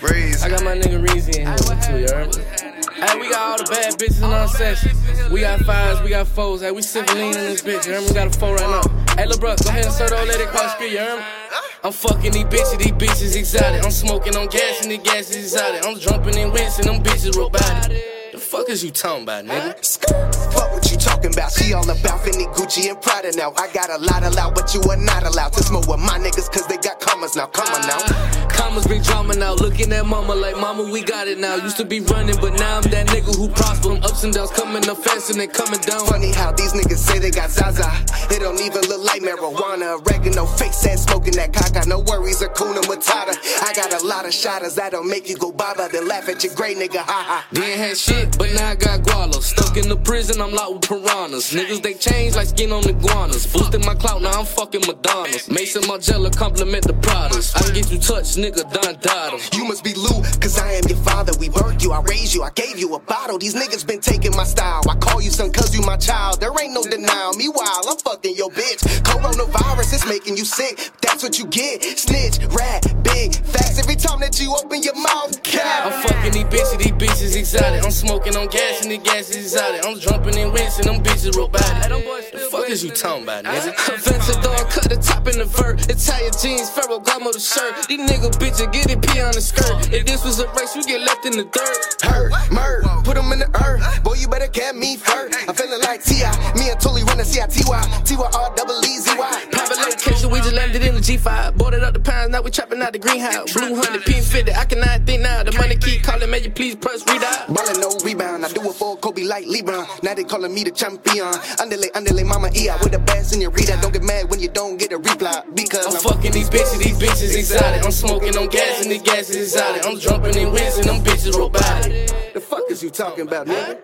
Hey, I got my nigga Reezy in here too, you heard? Hey, we got all the bad bitches in our session. We got fives, we got fours. Hey, we sipping lean in this bitch, you heard me? We got a four right now. Hey, LeBron, go ahead and serve the old lady across the street, you heard me? I'm fucking these bitches, these bitches exotic. I'm smoking on gas and the gas is exotic. I'm jumping in wins and them bitches robotic. The fuck is you talking about, nigga? You talking about. She all about Fendi, Gucci, and Prada now. I got a lot allowed, but you are not allowed to smoke with my niggas, cause they got commas now. Come on now. Commas bring drama now. Looking at mama like, mama, we got it now. Used to be running, but now I'm that nigga who prosper. Them ups and downs coming up fast and they coming down. Funny how these niggas say they got Zaza. It don't even look like marijuana. Oregano, face ass smoking that caca. No worries, Akuna Matata. I got a lot of shotters that'll make you go baba. Then laugh at your great nigga, ha ha. Didn't have shit, but now I got guala. Stuck in the prison, I'm locked with piranhas. Niggas, they change like skin on iguanas. Boosting my clout, now I'm fucking Madonnas. Maison Margiela compliment the products. I get you touched, nigga, Don Dada. You must be Lou, cause I am your father. We birthed you, I raised you, I gave you a bottle. These niggas been taking my style. I call you son, cause you my child. There ain't no denial. Me while I'm fucking your bitch. Coronavirus is making you sick. That's what you get. Snitch, rat, big, facts. Every time that you open your mouth, bitches, these bitches exotic. I'm smoking on gas and the gas is exotic. I'm jumping and them bitches robotic. The fuck is you talking about, nigga? Aventador, cut the top in the vert. Italian jeans, Ferragamo the shirt. Uh. These nigga bitches get it pee on the skirt. Uh. If this was a race, we get left in the dirt. Hurt, murk, put them in the earth. Boy, you better get me first. I'm feeling like T.I. Me and Tully running C-I-T-Y. T-Y-R double E-Z-Y. Private location, we just landed in the G5. Boarded up the pounds, now we trapping out the greenhouse. Blue 100, pink fitted. I cannot think may you please press read out. Ballin' no rebound. I do it for Kobe like LeBron. Now they calling me the champion. Underlay, underlay, mama E-I with the bass in your reader. Don't get mad when you don't get a reply. Because I'm fucking these bitches, these bitches exotic. I'm smoking on gas and the gas is exotic. I'm jumping and them bitches robotic. the fuck is you talking about, nigga?